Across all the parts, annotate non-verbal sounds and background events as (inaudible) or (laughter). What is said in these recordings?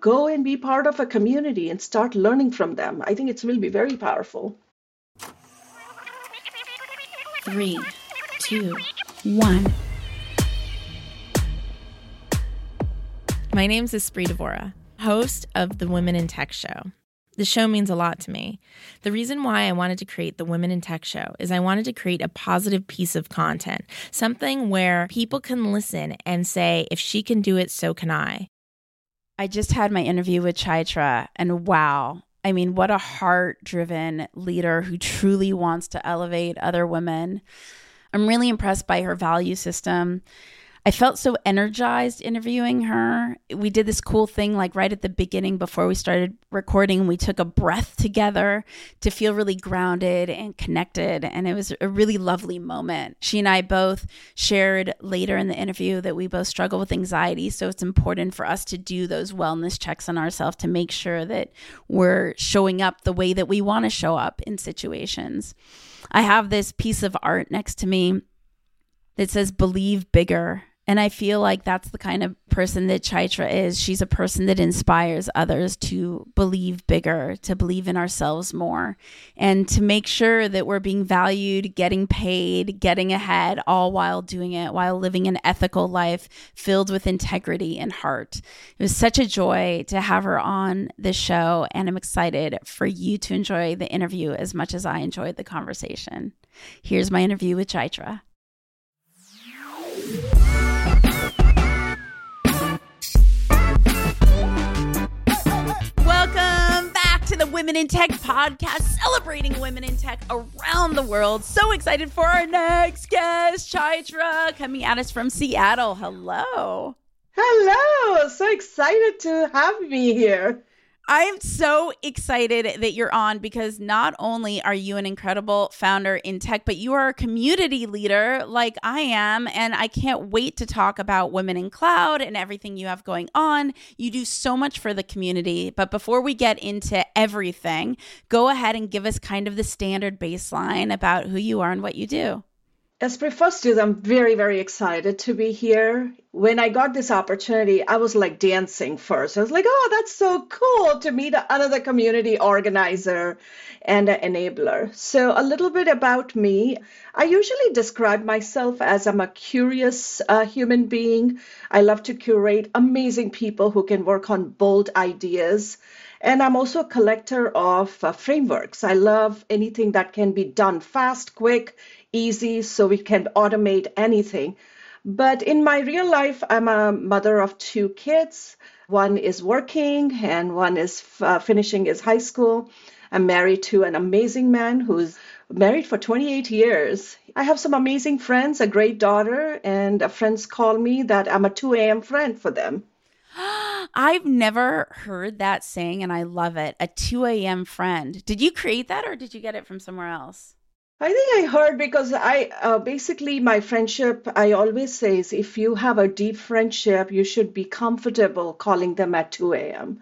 Go and be part of a community and start learning from them. I think it will be very powerful. Three, two, one. My name is Espree Devora, host of the Women in Tech Show. The show means a lot to me. The reason why I wanted to create the Women in Tech show is I wanted to create a positive piece of content, something where people can listen and say, if she can do it, so can I. I just had my interview with Chaitra, and wow. I mean, what a heart driven leader who truly wants to elevate other women. I'm really impressed by her value system. I felt so energized interviewing her. We did this cool thing like right at the beginning before we started recording. We took a breath together to feel really grounded and connected. And it was a really lovely moment. She and I both shared later in the interview that we both struggle with anxiety. So it's important for us to do those wellness checks on ourselves to make sure that we're showing up the way that we want to show up in situations. I have this piece of art next to me that says, Believe bigger. And I feel like that's the kind of person that Chaitra is. She's a person that inspires others to believe bigger, to believe in ourselves more, and to make sure that we're being valued, getting paid, getting ahead, all while doing it, while living an ethical life filled with integrity and heart. It was such a joy to have her on the show, and I'm excited for you to enjoy the interview as much as I enjoyed the conversation. Here's my interview with Chaitra. The Women in Tech podcast, celebrating women in tech around the world. So excited for our next guest, Chaitra, coming at us from Seattle. Hello. Hello. So excited to have me here. I'm so excited that you're on because not only are you an incredible founder in tech, but you are a community leader like I am. And I can't wait to talk about Women in Cloud and everything you have going on. You do so much for the community. But before we get into everything, go ahead and give us kind of the standard baseline about who you are and what you do. Espree, first is I'm very, very excited to be here. When I got this opportunity, I was like dancing first. I was like, oh, that's so cool to meet another community organizer and an enabler. So, a little bit about me. I usually describe myself as I'm a curious uh, human being. I love to curate amazing people who can work on bold ideas. And I'm also a collector of uh, frameworks. I love anything that can be done fast, quick, easy so we can automate anything. But in my real life, I'm a mother of two kids. One is working and one is uh, finishing his high school. I'm married to an amazing man who's married for 28 years. I have some amazing friends, a great daughter, and friends call me that I'm a 2 a.m. friend for them. (gasps) I've never heard that saying, and I love it. A 2 a.m. friend. Did you create that or did you get it from somewhere else? I think I heard because I uh, basically my friendship, I always say is if you have a deep friendship, you should be comfortable calling them at 2 a.m.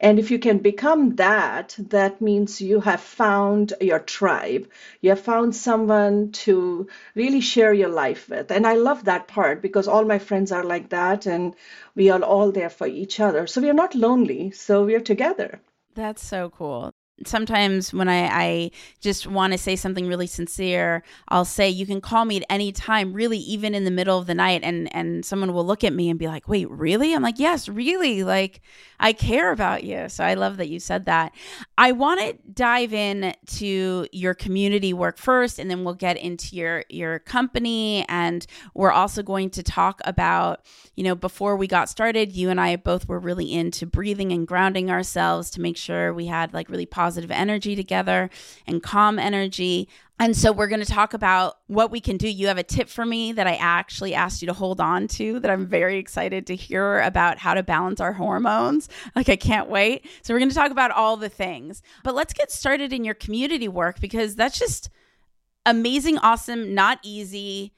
And if you can become that, that means you have found your tribe. You have found someone to really share your life with. And I love that part because all my friends are like that and we are all there for each other. So we are not lonely. So we are together. That's so cool sometimes when I, I just want to say something really sincere, I'll say, you can call me at any time, really, even in the middle of the night. And, and someone will look at me and be like, wait, really? I'm like, yes, really. Like, I care about you. So I love that you said that. I want to dive in to your community work first, and then we'll get into your, your company. And we're also going to talk about, you know, before we got started, you and I both were really into breathing and grounding ourselves to make sure we had like really positive positive energy together and calm energy. And so we're going to talk about what we can do. You have a tip for me that I actually asked you to hold on to that I'm very excited to hear about how to balance our hormones. Like, I can't wait. So, we're going to talk about all the things. But let's get started in your community work because that's just amazing, awesome, not easy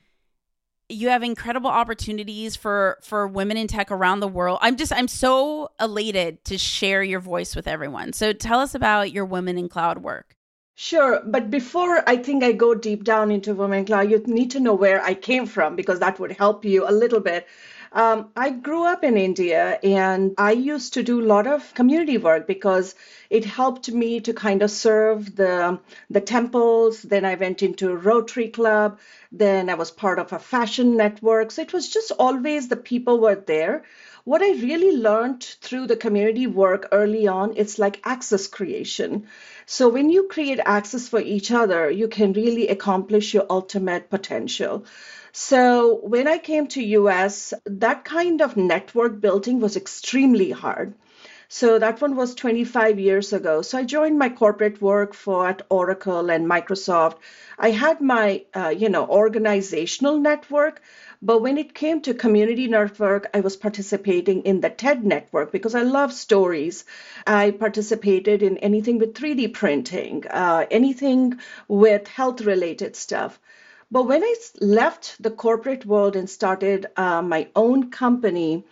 you have incredible opportunities for for women in tech around the world. I'm just i'm so elated to share your voice with everyone. So tell us about your women in cloud work. Sure, but before I think I go deep down into Women Cloud, you need to know where I came from because that would help you a little bit. Um, I grew up in India and I used to do a lot of community work because it helped me to kind of serve the the temples. Then I went into a Rotary Club. Then I was part of a fashion network. So it was just always the people were there. What I really learned through the community work early on, it's like access creation. So when you create access for each other, you can really accomplish your ultimate potential. So when I came to US, that kind of network building was extremely hard. So that one was 25 years ago. So I joined my corporate work for at Oracle and Microsoft. I had my, uh, you know, organizational network, but when it came to community network, I was participating in the TED network because I love stories. I participated in anything with 3D printing, uh, anything with health related stuff. But when I left the corporate world and started uh, my own company,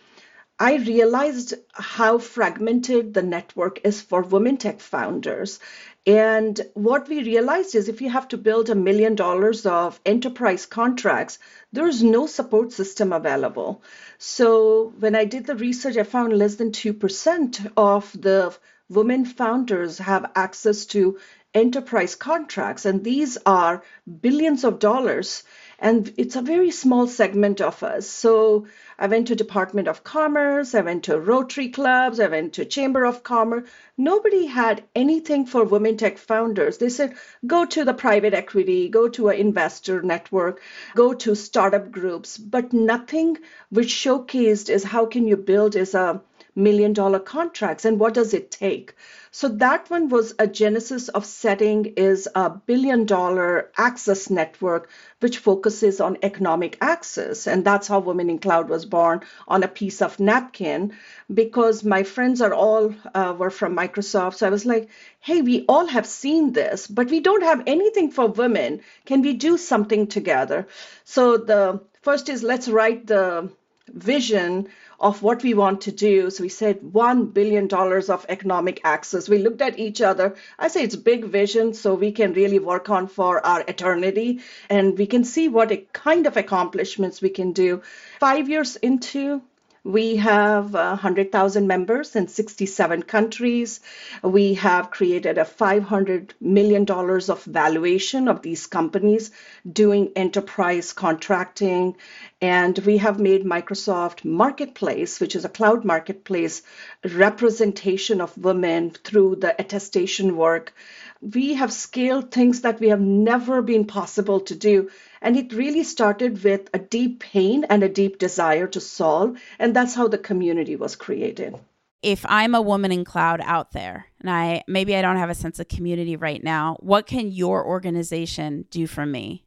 I realized how fragmented the network is for women tech founders. And what we realized is if you have to build a million dollars of enterprise contracts, there's no support system available. So when I did the research, I found less than 2% of the women founders have access to enterprise contracts, and these are billions of dollars. And it's a very small segment of us. So I went to Department of Commerce, I went to Rotary Clubs, I went to Chamber of Commerce. Nobody had anything for women tech founders. They said, go to the private equity, go to an investor network, go to startup groups, but nothing which showcased is how can you build is a million dollar contracts and what does it take? So that one was a genesis of setting is a billion dollar access network which focuses on economic access. And that's how women in cloud was born on a piece of napkin because my friends are all uh, were from microsoft. So i was like hey we all have seen this but we don't have anything for women. Can we do something together? So the first is let's write the vision of what we want to do. So we said $1 billion of economic access. We looked at each other. I say it's big vision, so we can really work on for our eternity and we can see what kind of accomplishments we can do. Five years into we have uh, 100,000 members in 67 countries. We have created a $500 million of valuation of these companies doing enterprise contracting. And we have made Microsoft Marketplace, which is a cloud marketplace, representation of women through the attestation work. We have scaled things that we have never been possible to do and it really started with a deep pain and a deep desire to solve. And that's how the community was created. If I'm a woman in cloud out there and I maybe I don't have a sense of community right now, what can your organization do for me?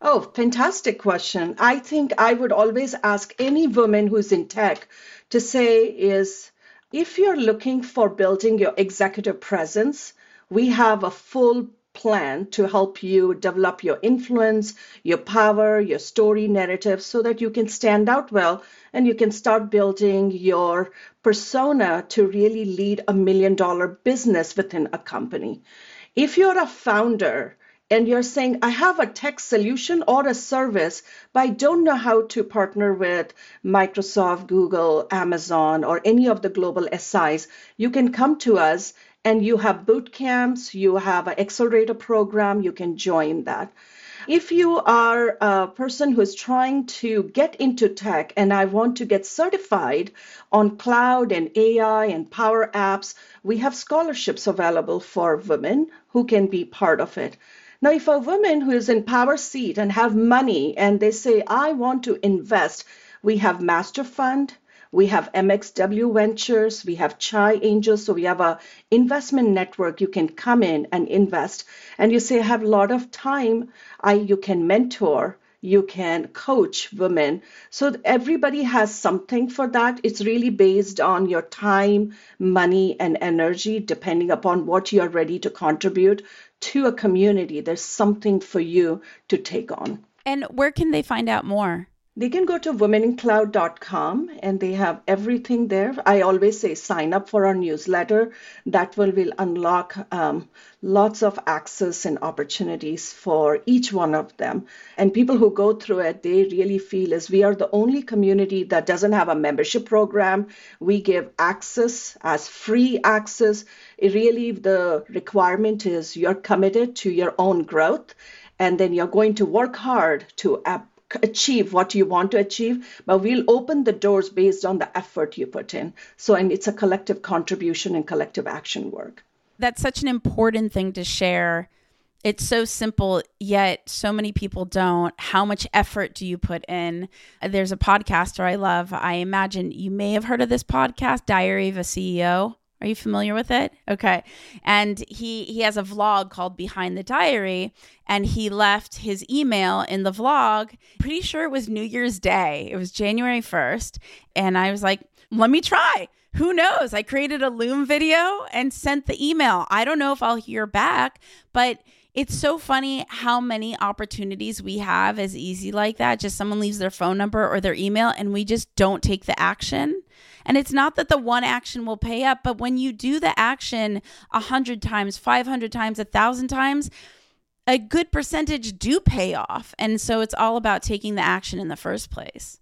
Oh, fantastic question. I think I would always ask any woman who's in tech to say is if you're looking for building your executive presence, we have a full plan to help you develop your influence, your power, your story narrative so that you can stand out well and you can start building your persona to really lead a million dollar business within a company. If you're a founder, and you're saying, I have a tech solution or a service, but I don't know how to partner with Microsoft, Google, Amazon, or any of the global SIs, you can come to us and you have boot camps, you have an accelerator program, you can join that. If you are a person who is trying to get into tech and I want to get certified on cloud and AI and power apps, we have scholarships available for women who can be part of it. Now, if a woman who is in power seat and have money and they say, I want to invest, we have master fund, We have MXW Ventures, we have Chai Angels, so we have a investment network. You can come in and invest, and you say I have a lot of time. I you can mentor, you can coach women. So everybody has something for that. It's really based on your time, money, and energy, depending upon what you're ready to contribute to a community. There's something for you to take on. And where can they find out more? They can go to womenincloud.com and they have everything there. I always say sign up for our newsletter. That will, will unlock um, lots of access and opportunities for each one of them. And people who go through it, they really feel as we are the only community that doesn't have a membership program. We give access as free access. It really, the requirement is you're committed to your own growth and then you're going to work hard to achieve what you want to achieve, but we'll open the doors based on the effort you put in. So, and it's a collective contribution and collective action work. That's such an important thing to share. It's so simple, yet so many people don't. How much effort do you put in? There's a podcaster I love. I imagine you may have heard of this podcast, Diary of a CEO. Are you familiar with it? Okay. And he he has a vlog called Behind the Diary and he left his email in the vlog. Pretty sure it was New Year's Day. It was January 1st and I was like, "Let me try." Who knows? I created a Loom video and sent the email. I don't know if I'll hear back, but it's so funny how many opportunities we have as easy like that. Just someone leaves their phone number or their email and we just don't take the action. And it's not that the one action will pay up, but when you do the action a hundred times, 500 times, a thousand times, a good percentage do pay off. And so it's all about taking the action in the first place.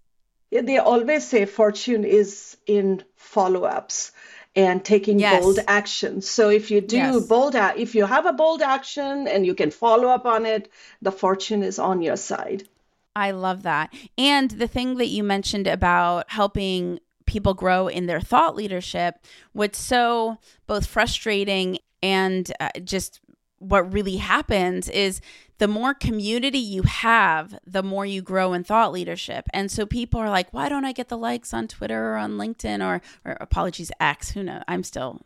Yeah, they always say fortune is in follow ups and taking yes. bold action. So if you do yes. bold, if you have a bold action and you can follow up on it, the fortune is on your side. I love that. And the thing that you mentioned about helping people grow in their thought leadership, what's so both frustrating and uh, just what really happens is the more community you have, the more you grow in thought leadership. And so people are like, why don't I get the likes on Twitter or on LinkedIn or, or apologies, X? Who knows? I'm still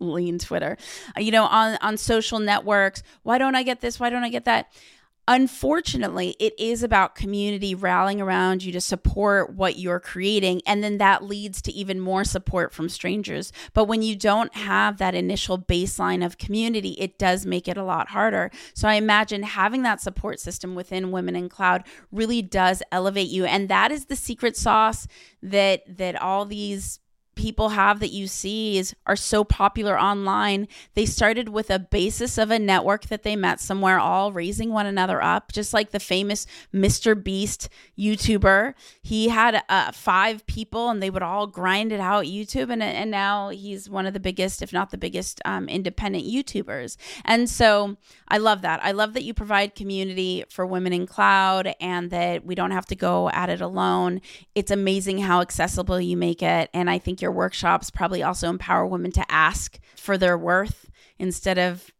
lean Twitter. You know, on on social networks, why don't I get this? Why don't I get that? Unfortunately, it is about community rallying around you to support what you're creating. And then that leads to even more support from strangers. But when you don't have that initial baseline of community, it does make it a lot harder. So I imagine having that support system within Women in Cloud really does elevate you. And that is the secret sauce that that all these people have that you see is are so popular online. They started with a basis of a network that they met somewhere, all raising one another up, just like the famous Mr. Beast YouTuber. He had uh, five people, and they would all grind it out YouTube, and and now he's one of the biggest, if not the biggest, um, independent YouTubers. And so I love that. I love that you provide community for women in cloud, and that we don't have to go at it alone. It's amazing how accessible you make it, and I think you're your workshops probably also empower women to ask for their worth instead of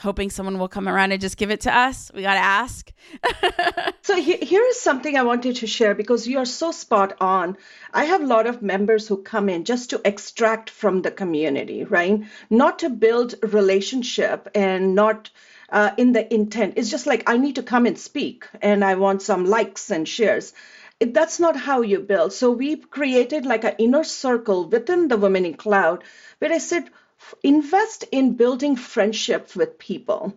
hoping someone will come around and just give it to us. We got to ask. (laughs) so he- here is something I wanted to share because you are so spot on. I have a lot of members who come in just to extract from the community, right? Not to build relationship and not uh, in the intent. It's just like I need to come and speak and I want some likes and shares that's not how you build. So we created like an inner circle within the Women in Cloud where I said, invest in building friendship with people.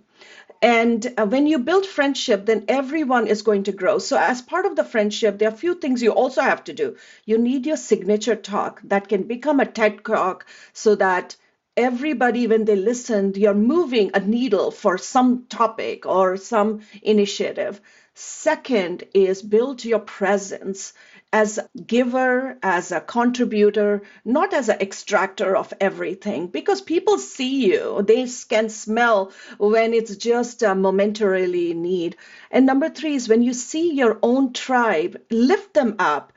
And uh, when you build friendship, then everyone is going to grow. So, as part of the friendship, there are a few things you also have to do. You need your signature talk that can become a TED talk so that everybody, when they listen, you're moving a needle for some topic or some initiative. Second is build your presence as a giver, as a contributor, not as an extractor of everything, because people see you. They can smell when it's just a momentarily need. And number three is when you see your own tribe, lift them up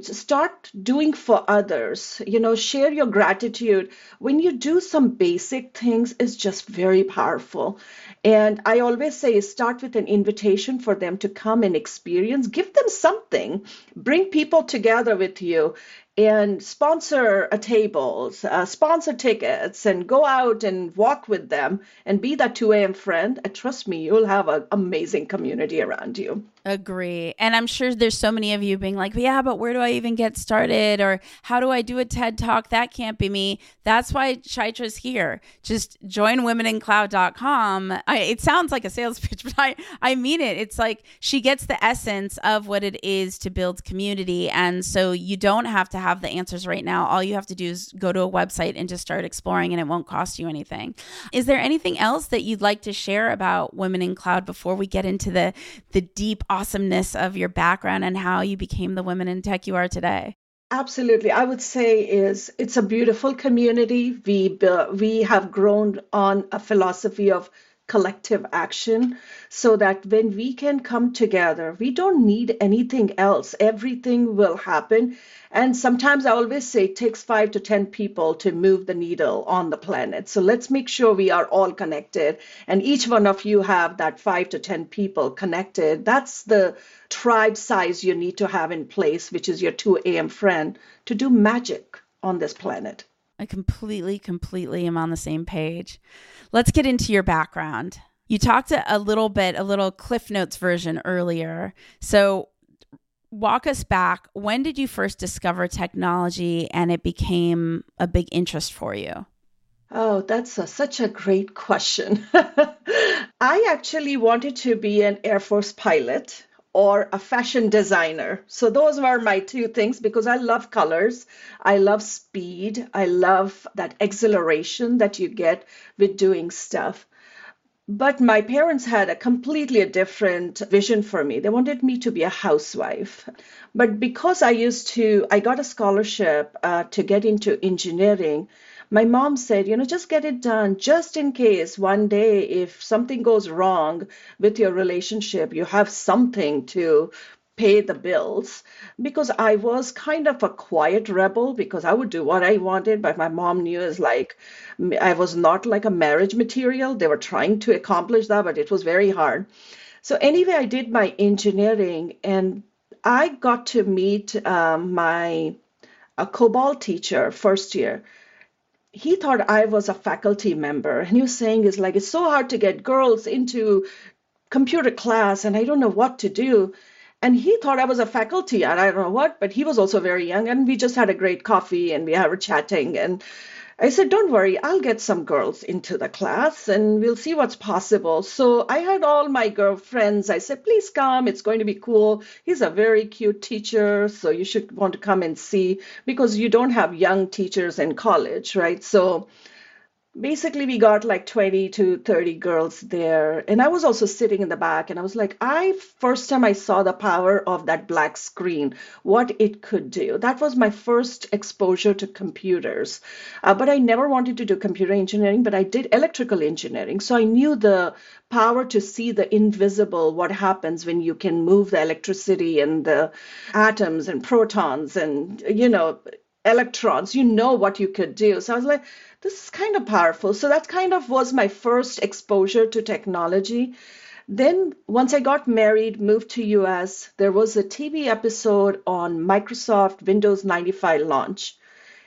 start doing for others you know share your gratitude when you do some basic things is just very powerful and I always say start with an invitation for them to come and experience, give them something, bring people together with you. and sponsor a tables, uh, sponsor tickets, and go out and walk with them and be that 2 a.m. friend, and trust me, you'll have an amazing community around you. Agree. And I'm sure there's so many of you being like, yeah, but where do I even get started? Or how do I do a TED talk? That can't be me. That's why Chaitra's here. Just join womenincloud.com. I, it sounds like a sales (laughs) pitch, but I, I mean it. It's like she gets the essence of what it is to build community. And so you don't have to have the answers right now. All you have to do is go to a website and just start exploring, and it won't cost you anything. Is there anything else that you'd like to share about Women in Cloud before we get into the, the deep awesomeness of your background and how you became the women in tech you are today? Absolutely. I would say is it's a beautiful community. We we have grown on a philosophy of collective action so that when we can come together, we don't need anything else. Everything will happen and sometimes I always say it takes five to 10 people to move the needle on the planet. So let's make sure we are all connected. And each one of you have that five to 10 people connected. That's the tribe size you need to have in place, which is your 2 a.m. friend, to do magic on this planet. I completely, completely am on the same page. Let's get into your background. You talked a little bit, a little Cliff Notes version earlier. So, walk us back. When did you first discover technology and it became a big interest for you? Oh, that's a, such a great question. (laughs) I actually wanted to be an Air Force pilot or a fashion designer. So those were my two things because I love colors. I love speed. I love that exhilaration that you get with doing stuff. But my parents had a completely different vision for me. They wanted me to be a housewife. But because I used to, I got a scholarship uh, to get into engineering. My mom said, you know, just get it done just in case one day if something goes wrong with your relationship, you have something to pay the bills because I was kind of a quiet rebel because I would do what I wanted, but my mom knew is like I was not like a marriage material. They were trying to accomplish that, but it was very hard. So anyway, I did my engineering and I got to meet um, my a COBOL teacher first year. He thought I was a faculty member, and he was saying is like it's so hard to get girls into computer class, and I don't know what to do. And he thought I was a faculty and I don't know what, but he was also very young and we just had a great coffee and we were chatting and I said, Don't worry, I'll get some girls into the class and we'll see what's possible. So I had all my girlfriends. I said, Please come, it's going to be cool. He's a very cute teacher, so you should want to come and see because you don't have young teachers in college, right? So basically we got like 20 to 30 girls there. And i was also sitting in the back and i was like i first time i saw the power of that black screen what it could do. That was my first exposure to computers. Uh, but i never wanted to do computer engineering but i did electrical engineering. So i knew the power to see the invisible what happens when you can move the electricity and the atoms and protons and you know electrons you know what you could do so i was like this is kind of powerful. So that kind of was my first exposure to technology. Then once I got married, moved to US, there was a TV episode on Microsoft Windows 95 launch.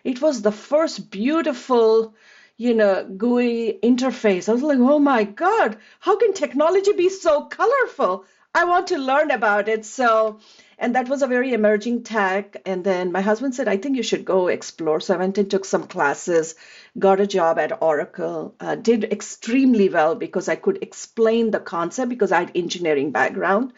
It was the first beautiful, you know, GUI interface. I was like, "Oh my god, how can technology be so colorful?" I want to learn about it. So and that was a very emerging tech. And then my husband said, I think you should go explore. So I went and took some classes, got a job at Oracle, uh, did extremely well because I could explain the concept because I had engineering background.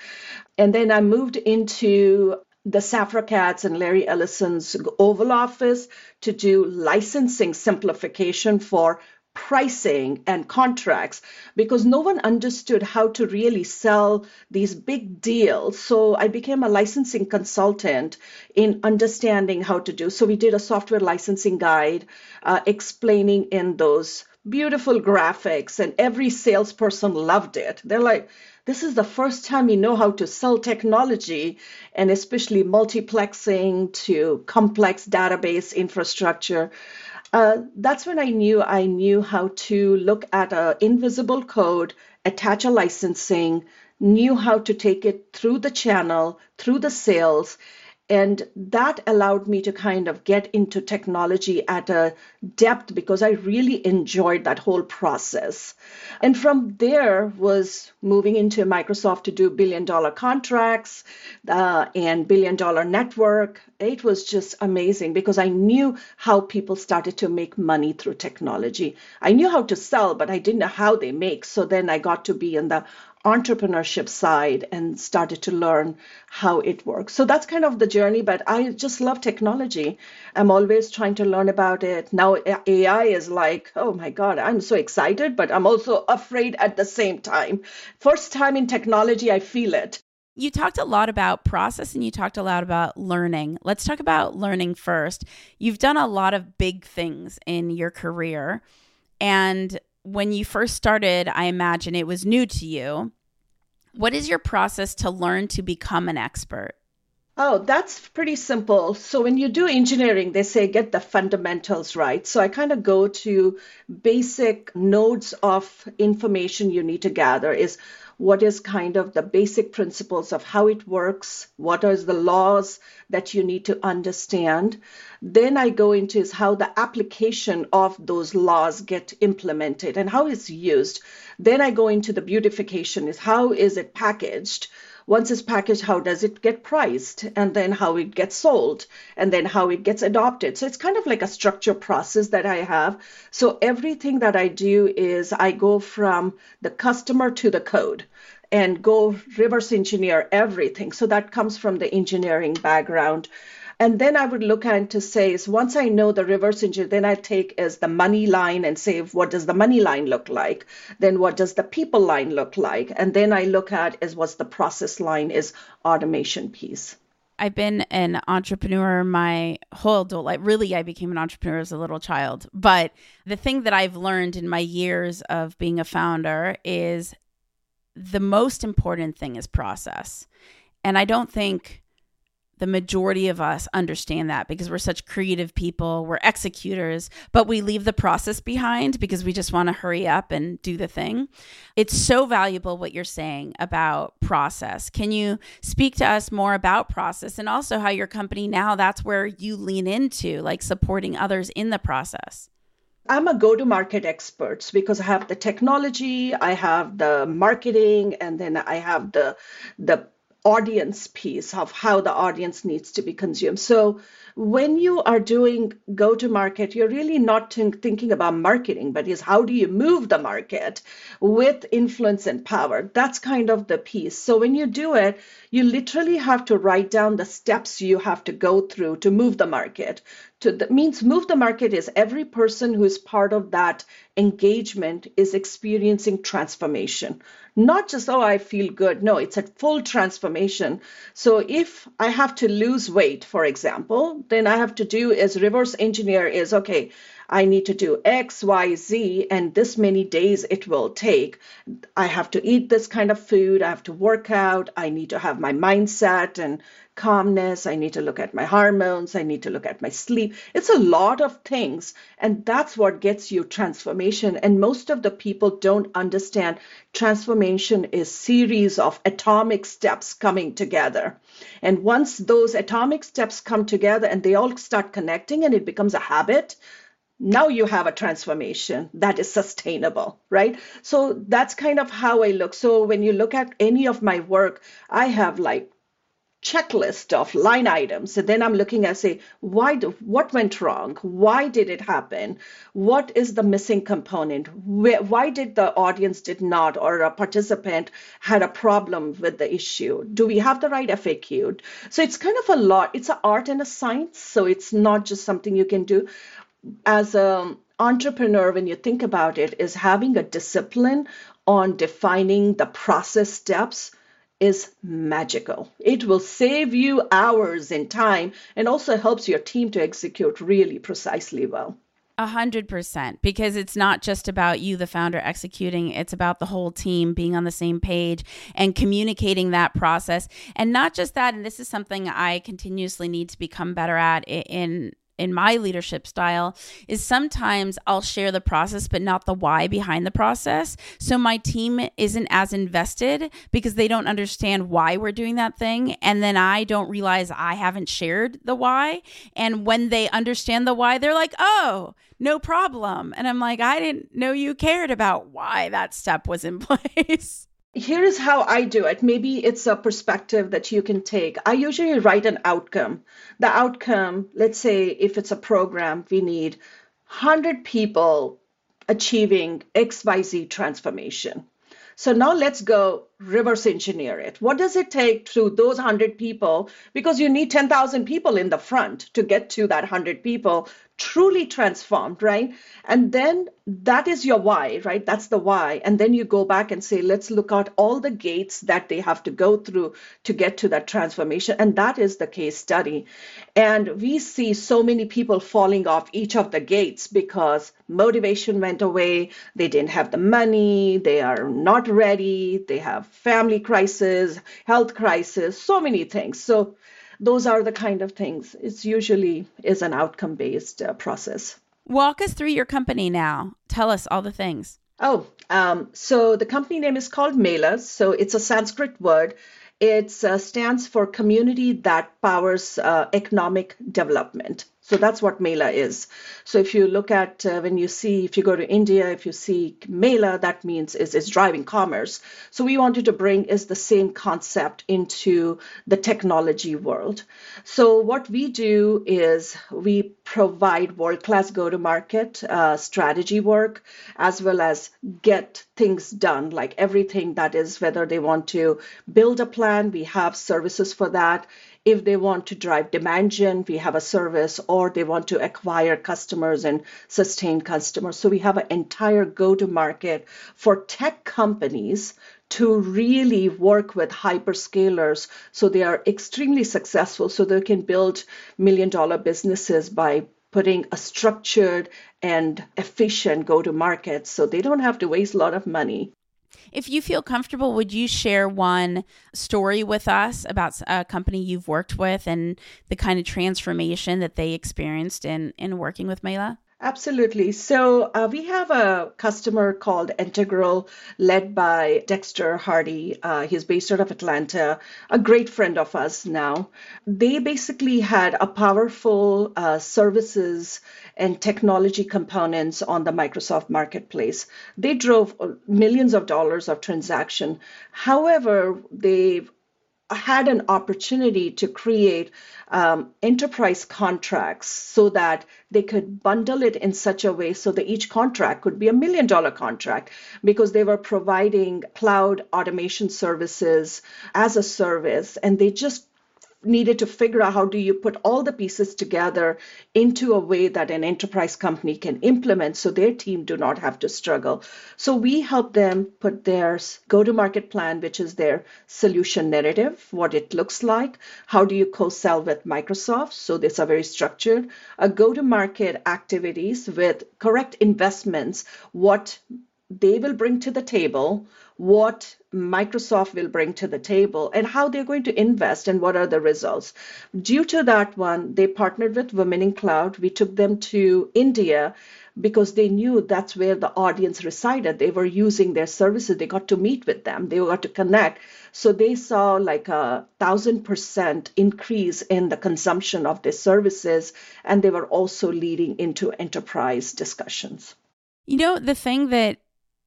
And then I moved into the Safra and Larry Ellison's Oval Office to do licensing simplification for pricing and contracts because no one understood how to really sell these big deals. So I became a licensing consultant in understanding how to do. So we did a software licensing guide uh, explaining in those beautiful graphics, and every salesperson loved it. They're like, this is the first time we know how to sell technology and especially multiplexing to complex database infrastructure uh, that's when I knew I knew how to look at an invisible code, attach a licensing, knew how to take it through the channel, through the sales, And that allowed me to kind of get into technology at a depth because I really enjoyed that whole process. And from there was moving into Microsoft to do billion dollar contracts uh, and billion dollar network. It was just amazing because I knew how people started to make money through technology. I knew how to sell, but I didn't know how they make. So then I got to be in the entrepreneurship side and started to learn how it works. So that's kind of the journey, but I just love technology. I'm always trying to learn about it. Now AI is like, oh my God, I'm so excited, but I'm also afraid at the same time. First time in technology, I feel it. You talked a lot about process and you talked a lot about learning. Let's talk about learning first. You've done a lot of big things in your career. And when you first started, I imagine it was new to you. What is your process to learn to become an expert? Oh, that's pretty simple. So when you do engineering, they say get the fundamentals right. So I kind of go to basic nodes of information you need to gather is what is kind of the basic principles of how it works, what are the laws that you need to understand. Then I go into is how the application of those laws get implemented and how it's used. Then I go into the beautification is how is it packaged once it's packaged, how does it get priced? And then how it gets sold, and then how it gets adopted. So it's kind of like a structure process that I have. So everything that I do is I go from the customer to the code and go reverse engineer everything. So that comes from the engineering background. And then I would look at to say is once I know the reverse engineer, then I take as the money line and say what does the money line look like? Then what does the people line look like? And then I look at is what's the process line is automation piece. I've been an entrepreneur my whole adult life. Really, I became an entrepreneur as a little child. But the thing that I've learned in my years of being a founder is the most important thing is process. And I don't think the majority of us understand that because we're such creative people, we're executors, but we leave the process behind because we just want to hurry up and do the thing. It's so valuable what you're saying about process. Can you speak to us more about process and also how your company now that's where you lean into like supporting others in the process? I'm a go to market expert because I have the technology, I have the marketing, and then I have the the audience piece of how the audience needs to be consumed. So when you are doing go to market, you're really not thinking about marketing, but is how do you move the market with influence and power? That's kind of the piece. So when you do it, you literally have to write down the steps you have to go through to move the market. To that means move the market is every person who is part of that engagement is experiencing transformation not just, oh, I feel good. No, it's a full transformation. So if I have to lose weight, for example, then I have to do is reverse engineer is, okay, I need to do X, Y, Z, and this many days it will take. I have to eat this kind of food. I have to work out. I need to have my mindset and calmness. I need to look at my hormones. I need to look at my sleep. It's a lot of things. And that's what gets you transformation. And most of the people don't understand transformation is series of atomic steps coming together. And once those atomic steps come together and they all start connecting and it becomes a habit, now you have a transformation that is sustainable, right? So that's kind of how I look. So when you look at any of my work, I have like checklist of line items. And then i'm looking at say why do, what went wrong? Why did it happen? What is the missing component? Where, why did the audience did not or a participant had a problem with the issue? Do we have the right faq so it's kind of a lot. It's an art and a science. So it's not just something you can do as an entrepreneur, when you think about it, is having a discipline on defining the process steps is magical. It will save you hours in time and also helps your team to execute really precisely well. A hundred percent, because it's not just about you, the founder, executing. It's about the whole team being on the same page and communicating that process. And not just that, and this is something I continuously need to become better at in in my leadership style is sometimes I'll share the process, but not the why behind the process. So my team isn't as invested because they don't understand why we're doing that thing. And then I don't realize I haven't shared the why. And when they understand the why, they're like, oh, no problem. And I'm like, I didn't know you cared about why that step was in (laughs) place. Here is how I do it. Maybe it's a perspective that you can take. I usually write an outcome. The outcome, let's say if it's a program, we need 100 people achieving XYZ transformation. So now let's go reverse engineer it. What does it take to those 100 people? Because you need 10,000 people in the front to get to that 100 people truly transformed, right? And then that is your why, right? That's the why. And then you go back and say, let's look at all the gates that they have to go through to get to that transformation. And that is the case study. And we see so many people falling off each of the gates because motivation went away. They didn't have the money. They are not ready. They have family crisis, health crisis, so many things. So those are the kind of things. It's usually is an outcome based uh, process. Walk us through your company now. Tell us all the things. Oh, um, so the company name is called Meylah. So it's a Sanskrit word. It uh, stands for community that powers uh, economic development. So that's what Meylah is. So if you look at uh, when you see, if you go to India, if you see Mela, that means is, is driving commerce. So we wanted to bring is the same concept into the technology world. So what we do is we provide world-class go-to-market uh, strategy work as well as get things done, like everything that is whether they want to build a plan, we have services for that if they want to drive demand gen, we have a service, or they want to acquire customers and sustain customers. So we have an entire go to market for tech companies to really work with hyperscalers so they are extremely successful so they can build million dollar businesses by putting a structured and efficient go to market so they don't have to waste a lot of money if you feel comfortable, would you share one story with us about a company you've worked with and the kind of transformation that they experienced in in working with Meylah? Absolutely. So uh, we have a customer called Integral, led by Dexter Hardy. Uh, he's based out of Atlanta, a great friend of us now. They basically had a powerful uh, services and technology components on the Microsoft Marketplace. They drove millions of dollars of transaction. However, they had an opportunity to create um, enterprise contracts so that they could bundle it in such a way so that each contract could be a million dollar contract because they were providing cloud automation services as a service and they just needed to figure out how do you put all the pieces together into a way that an enterprise company can implement so their team do not have to struggle. So we help them put their go to market plan which is their solution narrative what it looks like how do you co-sell with microsoft? So this are very structured a go to market activities with correct investments what they will bring to the table what Microsoft will bring to the table and how they're going to invest and what are the results. Due to that one, they partnered with Women in Cloud. We took them to India because they knew that's where the audience resided. They were using their services. They got to meet with them. They got to connect. So they saw like a thousand percent increase in the consumption of their services. And they were also leading into enterprise discussions. You know, the thing that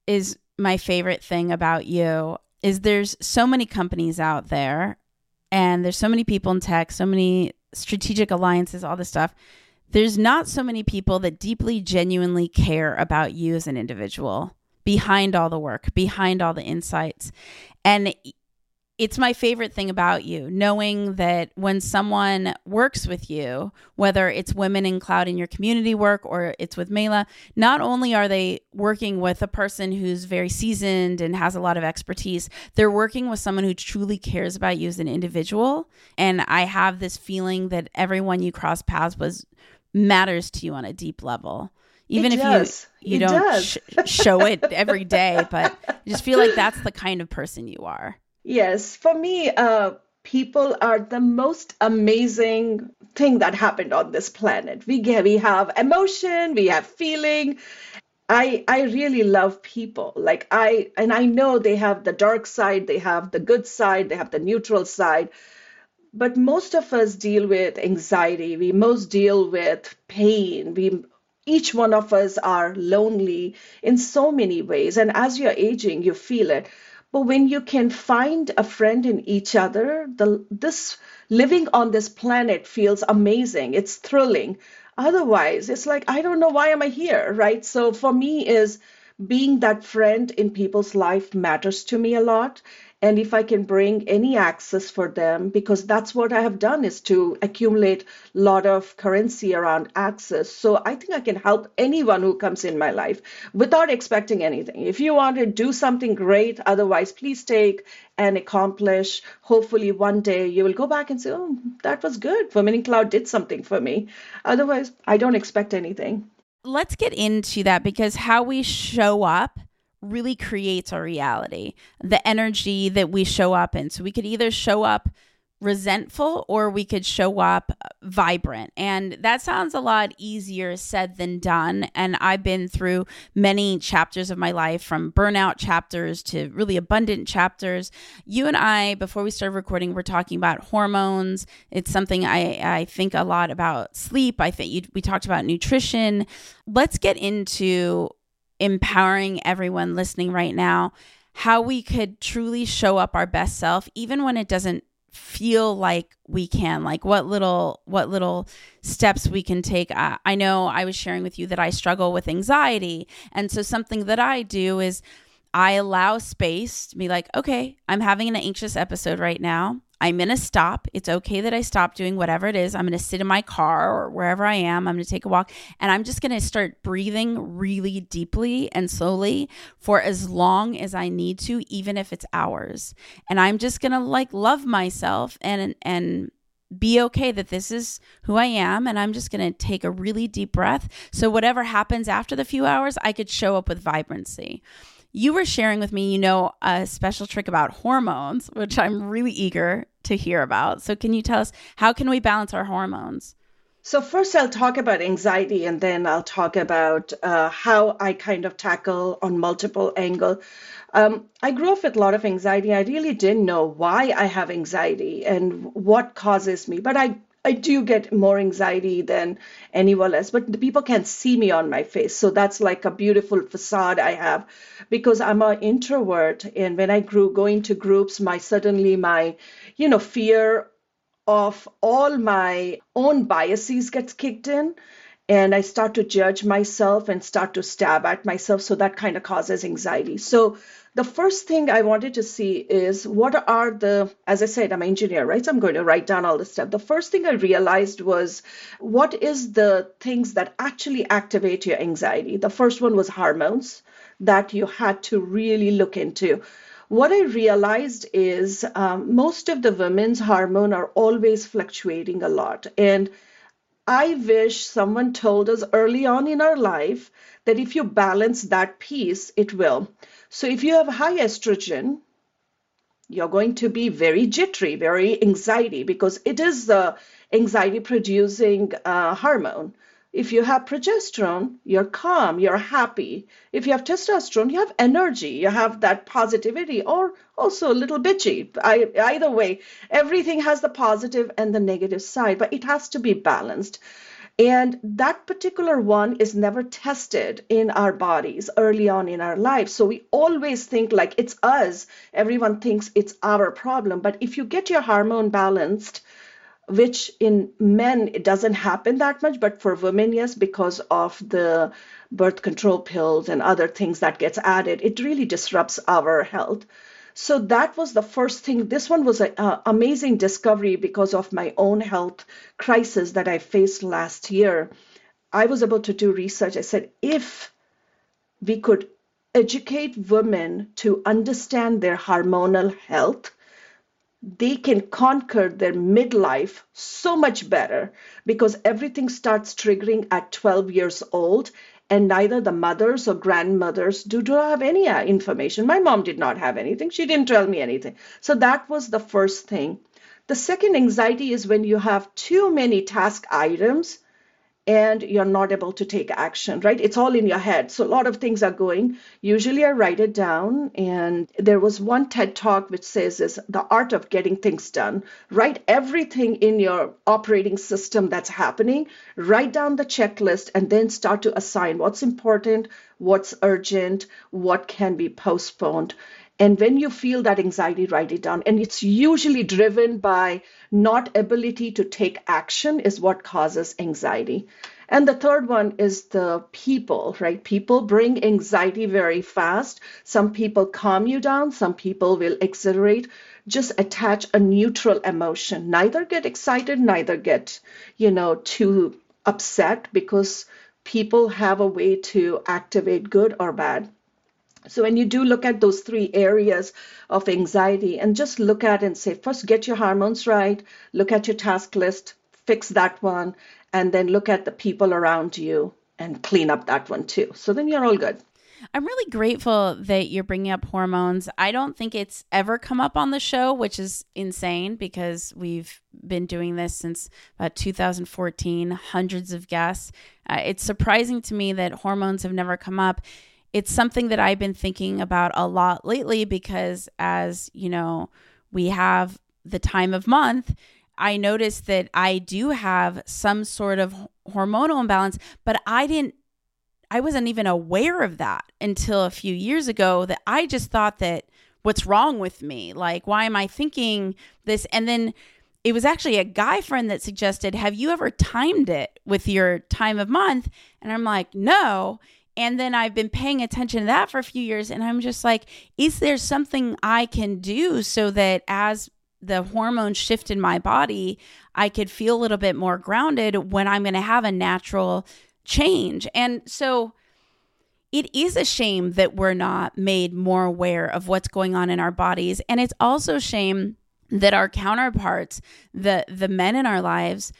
is my favorite thing about you is there's so many companies out there and there's so many people in tech, so many strategic alliances, all this stuff. There's not so many people that deeply, genuinely care about you as an individual behind all the work, behind all the insights. And it's my favorite thing about you, knowing that when someone works with you, whether it's women in cloud in your community work or it's with Meylah, not only are they working with a person who's very seasoned and has a lot of expertise, they're working with someone who truly cares about you as an individual. And I have this feeling that everyone you cross paths with matters to you on a deep level even it if does. you you it don't sh- show it every day but I just feel like that's the kind of person you are Yes, for me, uh, people are the most amazing thing that happened on this planet. We get, we have emotion, we have feeling. I I really love people. Like I and I know they have the dark side, they have the good side, they have the neutral side. But most of us deal with anxiety. We most deal with pain. We each one of us are lonely in so many ways and as you're aging you feel it but when you can find a friend in each other, the, this living on this planet feels amazing. It's thrilling. Otherwise, it's like, I don't know why am I here, right? So for me is being that friend in people's life matters to me a lot and if i can bring any access for them because that's what i have done is to accumulate a lot of currency around access. So i think i can help anyone who comes in my life without expecting anything. If you want to do something great otherwise please take and accomplish. Hopefully one day you will go back and say oh that was good. Women Cloud did something for me. Otherwise i don't expect anything. Let's get into that because how we show up really creates our reality, the energy that we show up in. So we could either show up resentful or we could show up vibrant. And that sounds a lot easier said than done. And I've been through many chapters of my life from burnout chapters to really abundant chapters. You and I, before we started recording, we're talking about hormones. It's something I, I think a lot about sleep. I think you, we talked about nutrition. Let's get into empowering everyone listening right now how we could truly show up our best self even when it doesn't feel like we can. Like what little what little steps we can take. Uh, i know i was sharing with you that i struggle with anxiety. And so something that i do is i allow space to be like okay i'm having an anxious episode right now I'm going to stop. It's okay that I stop doing whatever it is. I'm going to sit in my car or wherever I am. I'm going to take a walk and I'm just going to start breathing really deeply and slowly for as long as I need to, even if it's hours. And I'm just going to like love myself and, and, be okay that this is who I am and I'm just going to take a really deep breath so whatever happens after the few hours I could show up with vibrancy you were sharing with me, you know, a special trick about hormones, which I'm really eager to hear about. So, can you tell us how can we balance our hormones? So first, I'll talk about anxiety, and then I'll talk about uh, how I kind of tackle on multiple angle. Um, I grew up with a lot of anxiety. I really didn't know why I have anxiety and what causes me, but I I do get more anxiety than anyone else, but the people can't see me on my face. So that's like a beautiful facade I have because I'm an introvert. And when I grew going to groups, my suddenly my, you know, fear of all my own biases gets kicked in and I start to judge myself and start to stab at myself. So that kind of causes anxiety. So the first thing I wanted to see is what are the, as I said, I'm an engineer, right? So I'm going to write down all this stuff. The first thing I realized was what is the things that actually activate your anxiety? The first one was hormones that you had to really look into. What I realized is um, most of the women's hormone are always fluctuating a lot. And I wish someone told us early on in our life that if you balance that piece, it will. So if you have high estrogen, you're going to be very jittery, very anxiety, because it is the anxiety producing uh, hormone. If you have progesterone, you're calm, you're happy. If you have testosterone, you have energy, you have that positivity, or also a little bitchy. I, either way, everything has the positive and the negative side, but it has to be balanced. And that particular one is never tested in our bodies early on in our lives. So we always think like it's us. Everyone thinks it's our problem. But if you get your hormone balanced, which in men it doesn't happen that much, but for women, yes, because of the birth control pills and other things that gets added, it really disrupts our health. So that was the first thing. This one was an amazing discovery because of my own health crisis that I faced last year. I was able to do research. I said, if we could educate women to understand their hormonal health, they can conquer their midlife so much better because everything starts triggering at 12 years old and neither the mothers or grandmothers do, do have any uh, information. My mom did not have anything. She didn't tell me anything. So that was the first thing. The second anxiety is when you have too many task items and you're not able to take action, right? It's all in your head. So a lot of things are going. Usually I write it down. And there was one TED talk which says is the art of getting things done. Write everything in your operating system that's happening, write down the checklist, and then start to assign what's important, what's urgent, what can be postponed. And when you feel that anxiety, write it down. And it's usually driven by not ability to take action is what causes anxiety. And the third one is the people, right? People bring anxiety very fast. Some people calm you down, some people will exaggerate. Just attach a neutral emotion. Neither get excited, neither get, you know, too upset because people have a way to activate good or bad. So when you do look at those three areas of anxiety and just look at and say, first get your hormones right, look at your task list, fix that one, and then look at the people around you and clean up that one too. So then you're all good. I'm really grateful that you're bringing up hormones. I don't think it's ever come up on the show, which is insane because we've been doing this since about 2014, hundreds of guests. Uh, it's surprising to me that hormones have never come up it's something that I've been thinking about a lot lately because as, you know, we have the time of month, I noticed that I do have some sort of hormonal imbalance, but I didn't I wasn't even aware of that until a few years ago that I just thought that what's wrong with me? Like why am I thinking this? And then it was actually a guy friend that suggested, "Have you ever timed it with your time of month?" And I'm like, "No." And then I've been paying attention to that for a few years. And I'm just like, is there something I can do so that as the hormones shift in my body, I could feel a little bit more grounded when I'm going to have a natural change? And so it is a shame that we're not made more aware of what's going on in our bodies. And it's also a shame that our counterparts, the the men in our lives,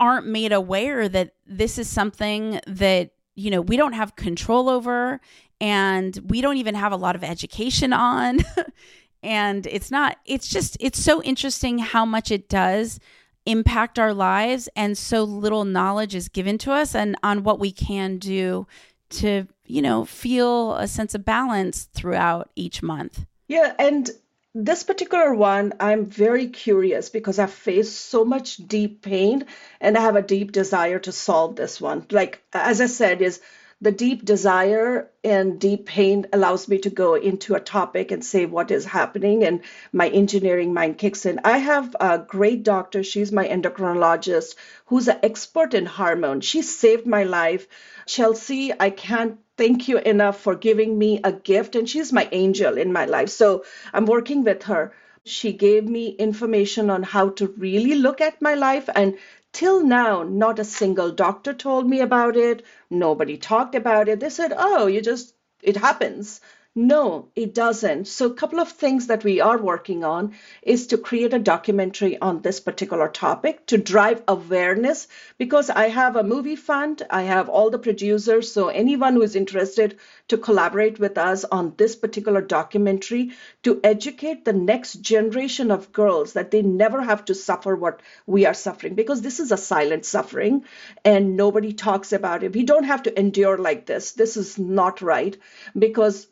aren't made aware that this is something that you know, we don't have control over and we don't even have a lot of education on. (laughs) and it's not, it's just, it's so interesting how much it does impact our lives and so little knowledge is given to us and on what we can do to, you know, feel a sense of balance throughout each month. Yeah. And this particular one, I'm very curious because I've faced so much deep pain and I have a deep desire to solve this one. Like, as I said, is the deep desire and deep pain allows me to go into a topic and say what is happening and my engineering mind kicks in i have a great doctor she's my endocrinologist who's an expert in hormone she saved my life chelsea i can't thank you enough for giving me a gift. And she's my angel in my life. So I'm working with her. She gave me information on how to really look at my life. And till now, not a single doctor told me about it. Nobody talked about it. They said, oh, you just, it happens. No, it doesn't. So, a couple of things that we are working on is to create a documentary on this particular topic to drive awareness because I have a movie fund, I have all the producers. So, anyone who is interested to collaborate with us on this particular documentary to educate the next generation of girls that they never have to suffer what we are suffering because this is a silent suffering and nobody talks about it. We don't have to endure like this. This is not right because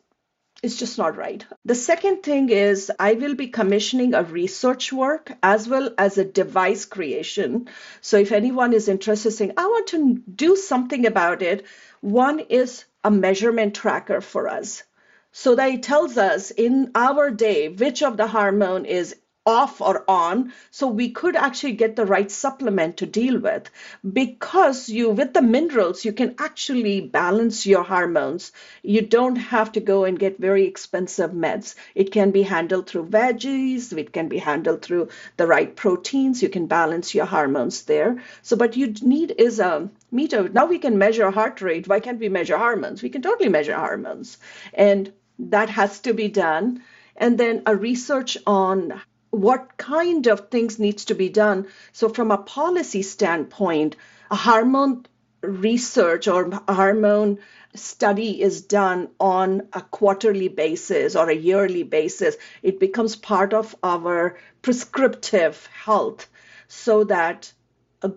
it's just not right. The second thing is I will be commissioning a research work as well as a device creation. So if anyone is interested saying, I want to do something about it, one is a measurement tracker for us. So that it tells us in our day which of the hormone is off or on so we could actually get the right supplement to deal with. Because you with the minerals you can actually balance your hormones. You don't have to go and get very expensive meds. It can be handled through veggies it can be handled through the right proteins. You can balance your hormones there. So but you need is a meter. Now we can measure heart rate. Why can't we measure hormones? We can totally measure hormones. And that has to be done. And then a research on what kind of things needs to be done. So from a policy standpoint a hormone research or hormone study is done on a quarterly basis or a yearly basis, it becomes part of our prescriptive health so that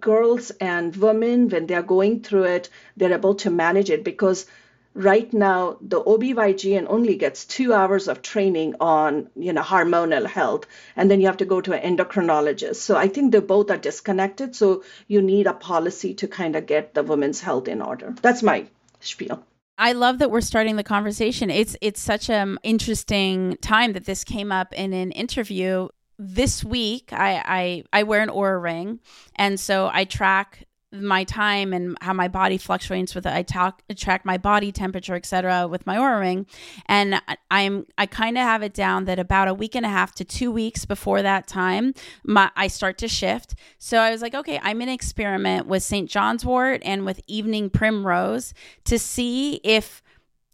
girls and women, when they're going through it, they're able to manage it because right now the OBGYN only gets two hours of training on, you know, hormonal health, and then you have to go to an endocrinologist. So I think they both are disconnected. So you need a policy to kind of get the women's health in order. That's my spiel. I love that we're starting the conversation. It's it's such an um, interesting time that this came up in an interview this week I, I I wear an Oura ring, and so I track my time and how my body fluctuates with it. I talk track my body temperature, etc. with my Oura ring, and I'm I kind of have it down that about a week and a half to two weeks before that time, my I start to shift. So I was like, okay, I'm gonna experiment with St. John's Wort and with Evening Primrose to see if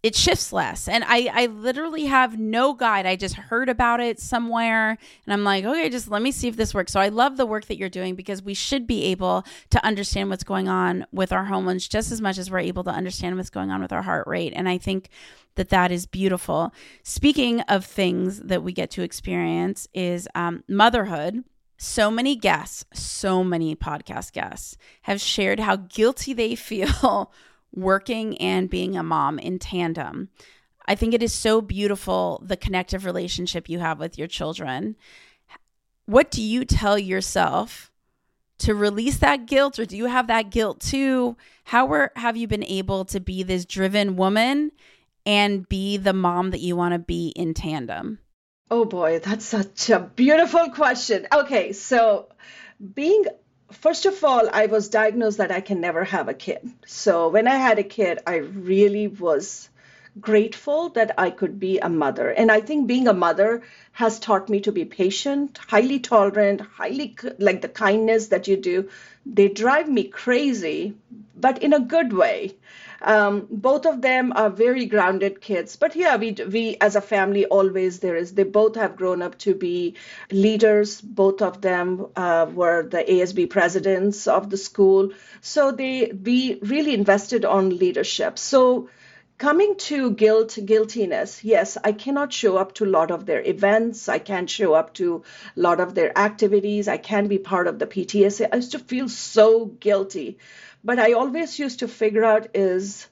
it shifts less. And i i literally have no guide. I just heard about it somewhere and i'm like okay just let me see if this works. So i love the work that you're doing because we should be able to understand what's going on with our hormones just as much as we're able to understand what's going on with our heart rate. And i think that that is beautiful. Speaking of things that we get to experience is um, motherhood. So many guests, so many podcast guests have shared how guilty they (laughs) feel working and being a mom in tandem. I think it is so beautiful the connective relationship you have with your children. What do you tell yourself to release that guilt, or do you have that guilt too? How were, have you been able to be this driven woman and be the mom that you want to be in tandem? Oh boy, that's such a beautiful question. Okay, so being first of all, I was diagnosed that I can never have a kid. So when I had a kid, I really was grateful that I could be a mother. And I think being a mother has taught me to be patient, highly tolerant, highly like the kindness that you do. They drive me crazy, but in a good way. Um, both of them are very grounded kids, but yeah, we we as a family always there is. They both have grown up to be leaders. Both of them uh, were the ASB presidents of the school, so they we really invested on leadership. So coming to guilt guiltiness yes i cannot show up to a lot of their events i can't show up to a lot of their activities i can't be part of the ptsa i used to feel so guilty but I always used to figure out is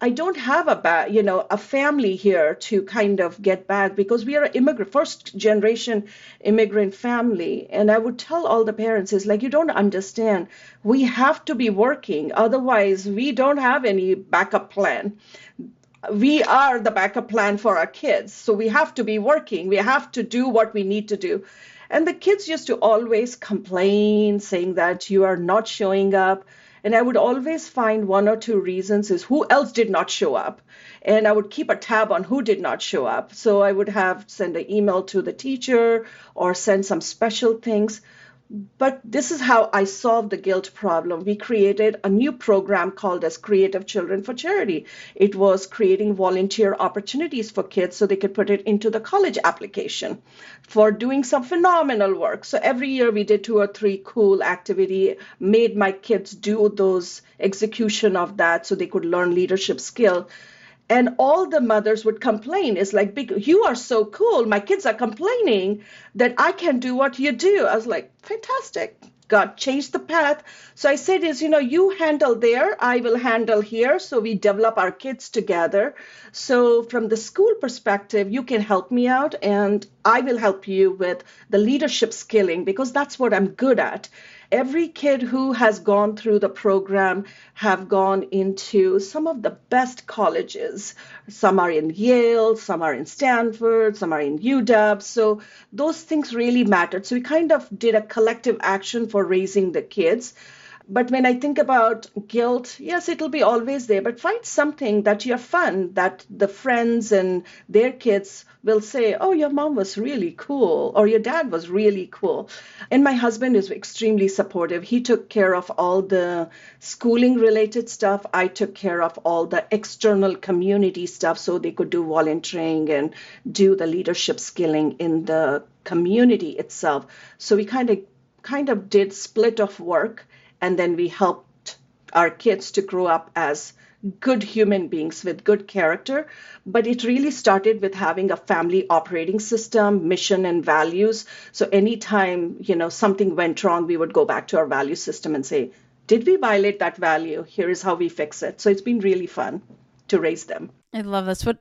I don't have a ba- you know a family here to kind of get back because we are an immigrant first generation immigrant family. And I would tell all the parents is like you don't understand. We have to be working. Otherwise we don't have any backup plan. We are the backup plan for our kids. So we have to be working. We have to do what we need to do and the kids used to always complain, saying that you are not showing up. And I would always find one or two reasons is who else did not show up. And I would keep a tab on who did not show up. So I would have send an email to the teacher or send some special things. But this is how I solved the guilt problem. We created a new program called as Creative Children for Charity. It was creating volunteer opportunities for kids so they could put it into the college application for doing some phenomenal work. So every year we did two or three cool activity, made my kids do those execution of that so they could learn leadership skill and all the mothers would complain. Is like you are so cool. My kids are complaining that i can do what you do. I was like fantastic. God changed the path. So i said is you know you handle there. I will handle here. So we develop our kids together. So from the school perspective you can help me out and i will help you with the leadership skilling because that's what i'm good at every kid who has gone through the program have gone into some of the best colleges. Some are in yale some are in stanford some are in uw so those things really mattered so we kind of did a collective action for raising the kids but when I think about guilt, yes, it'll be always there, but find something that you're fun, that the friends and their kids will say, Oh, your mom was really cool, or your dad was really cool. And my husband is extremely supportive. He took care of all the schooling related stuff. I took care of all the external community stuff so they could do volunteering and do the leadership skilling in the community itself. So we kind of kind of did split of work and then we helped our kids to grow up as good human beings with good character. But it really started with having a family operating system, mission, and values. So anytime, you know, something went wrong, we would go back to our value system and say, did we violate that value? Here is how we fix it. So it's been really fun to raise them. I love this. What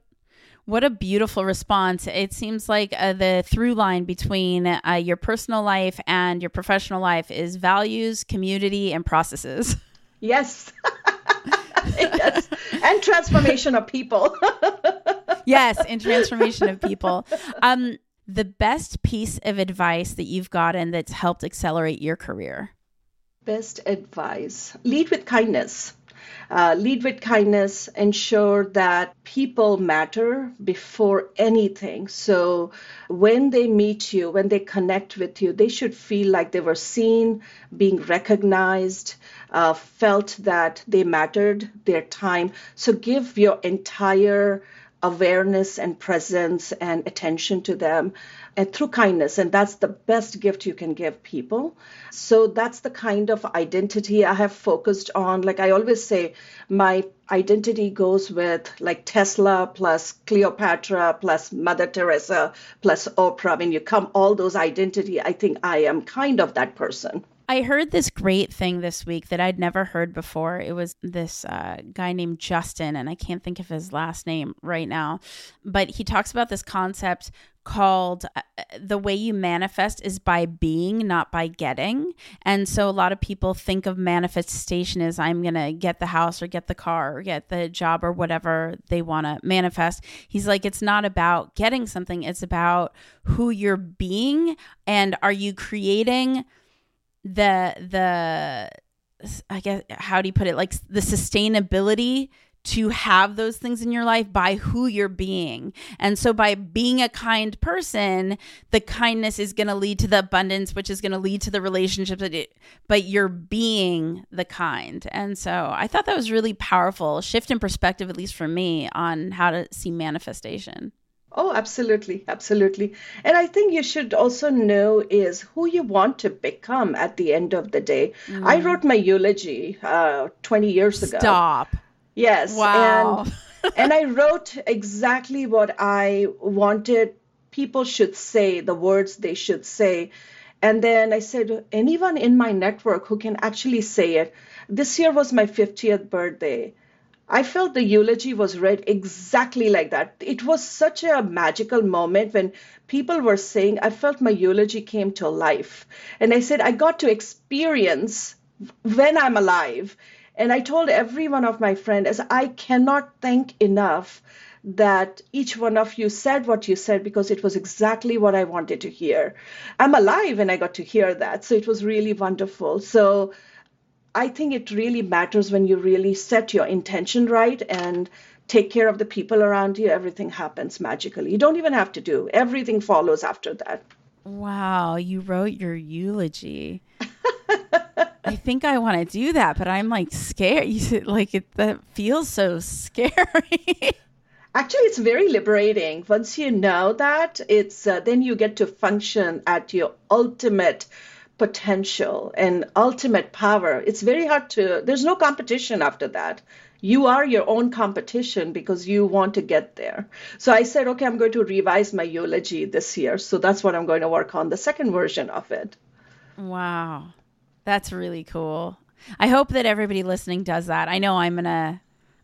what a beautiful response. It seems like uh, the through line between uh, your personal life and your professional life is values, community, and processes. Yes. (laughs) yes. And transformation of people. (laughs) yes, and transformation of people. Um, the best piece of advice that you've gotten that's helped accelerate your career? Best advice lead with kindness. Uh, lead with kindness, ensure that people matter before anything. So when they meet you, when they connect with you, they should feel like they were seen, being recognized, uh, felt that they mattered, their time. So give your entire awareness and presence and attention to them and through kindness and that's the best gift you can give people. So that's the kind of identity i have focused on. Like i always say my identity goes with like tesla plus cleopatra plus mother teresa plus oprah. When you come all those identity i think i am kind of that person. I heard this great thing this week that I'd never heard before. It was this uh, guy named Justin, and I can't think of his last name right now, but he talks about this concept called uh, the way you manifest is by being, not by getting. And so a lot of people think of manifestation as I'm going to get the house or get the car or get the job or whatever they want to manifest. He's like, it's not about getting something, it's about who you're being. And are you creating the the I guess how do you put it like the sustainability to have those things in your life by who you're being. And so by being a kind person, the kindness is going to lead to the abundance which is going to lead to the relationships it, but you're being the kind. And so I thought that was really powerful shift in perspective at least for me on how to see manifestation. Oh, absolutely, absolutely. And I think you should also know is who you want to become at the end of the day. Mm. I wrote my eulogy uh, 20 years ago. Stop. Yes. Wow. And, (laughs) and I wrote exactly what I wanted people should say, the words they should say. And then I said, anyone in my network who can actually say it. This year was my 50th birthday. I felt the eulogy was read exactly like that. It was such a magical moment when people were saying, I felt my eulogy came to life. And I said, I got to experience when I'm alive. And I told every one of my friends, as I cannot thank enough that each one of you said what you said because it was exactly what I wanted to hear. I'm alive and I got to hear that. So it was really wonderful. So I think it really matters when you really set your intention right and take care of the people around you. Everything happens magically. You don't even have to do, everything follows after that. Wow, you wrote your eulogy. (laughs) I think I want to do that, but I'm like scared. You like it that feels so scary. Actually, it's very liberating. Once you know that, it's uh, then you get to function at your ultimate potential and ultimate power. It's very hard to, there's no competition after that. You are your own competition because you want to get there. So I said, okay, I'm going to revise my eulogy this year. So that's what I'm going to work on, the second version of it. Wow. That's really cool. I hope that everybody listening does that. I know I'm to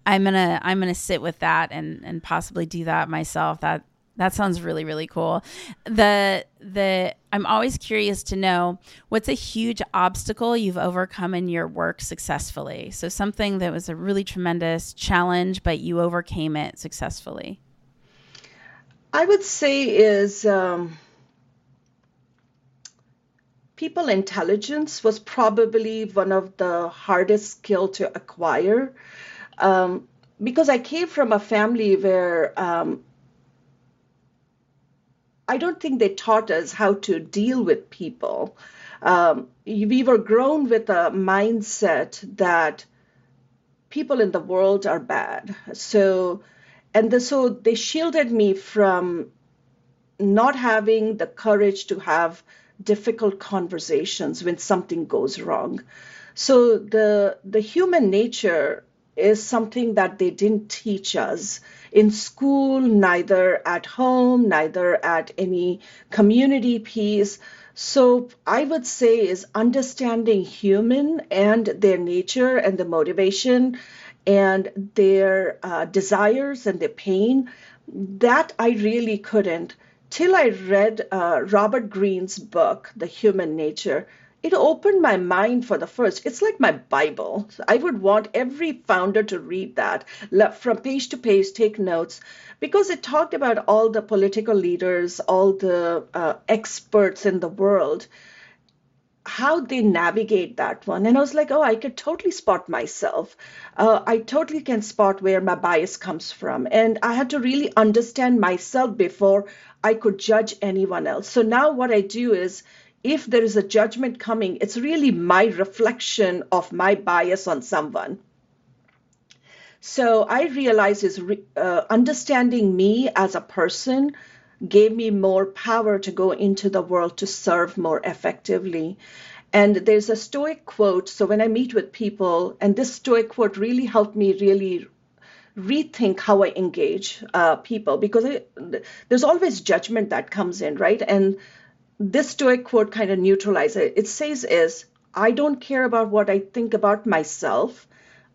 I'm to I'm to sit with that and and possibly do that myself. That that sounds really really cool. The the I'm always curious to know what's a huge obstacle you've overcome in your work successfully. So something that was a really tremendous challenge, but you overcame it successfully. I would say is um, people intelligence was probably one of the hardest skill to acquire. Um, because I came from a family where um, I don't think they taught us how to deal with people. Um, we were grown with a mindset that people in the world are bad. So, and the, so they shielded me from not having the courage to have difficult conversations when something goes wrong. So the the human nature is something that they didn't teach us in school, neither at home, neither at any community piece. So I would say is understanding human and their nature and the motivation and their uh, desires and their pain. That I really couldn't till I read uh, Robert Greene's book, The Human Nature it opened my mind for the first. It's like my Bible. I would want every founder to read that from page to page, take notes, because it talked about all the political leaders, all the uh, experts in the world, how they navigate that one. And I was like, oh, I could totally spot myself. Uh, I totally can spot where my bias comes from. And I had to really understand myself before I could judge anyone else. So now what I do is, if there is a judgment coming, it's really my reflection of my bias on someone. So I realize is uh, understanding me as a person gave me more power to go into the world to serve more effectively. And there's a Stoic quote. So when I meet with people, and this Stoic quote really helped me really rethink how I engage uh, people because it, there's always judgment that comes in, right? And this Stoic quote kind of neutralizes it. It says is, I don't care about what I think about myself.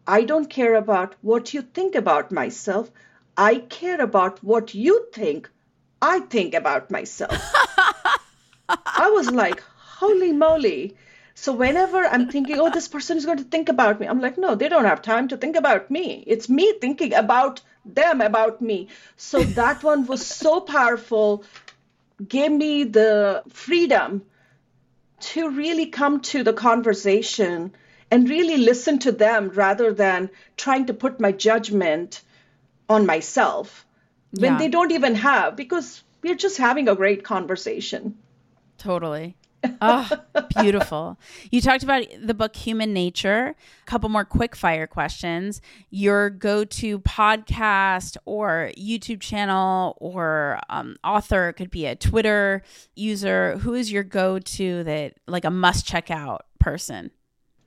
I don't care about what you think about myself. I care about what you think I think about myself. (laughs) I was like, holy moly. So whenever I'm thinking, oh, this person is going to think about me, I'm like, no, they don't have time to think about me. It's me thinking about them, about me. So that one was so powerful gave me the freedom to really come to the conversation and really listen to them rather than trying to put my judgment on myself when yeah. they don't even have because we're just having a great conversation. Totally oh, beautiful. You talked about the book Human Nature. A couple more quick fire questions. Your go to podcast or YouTube channel or um, author could be a Twitter user. Who is your go to that, like a must check out person?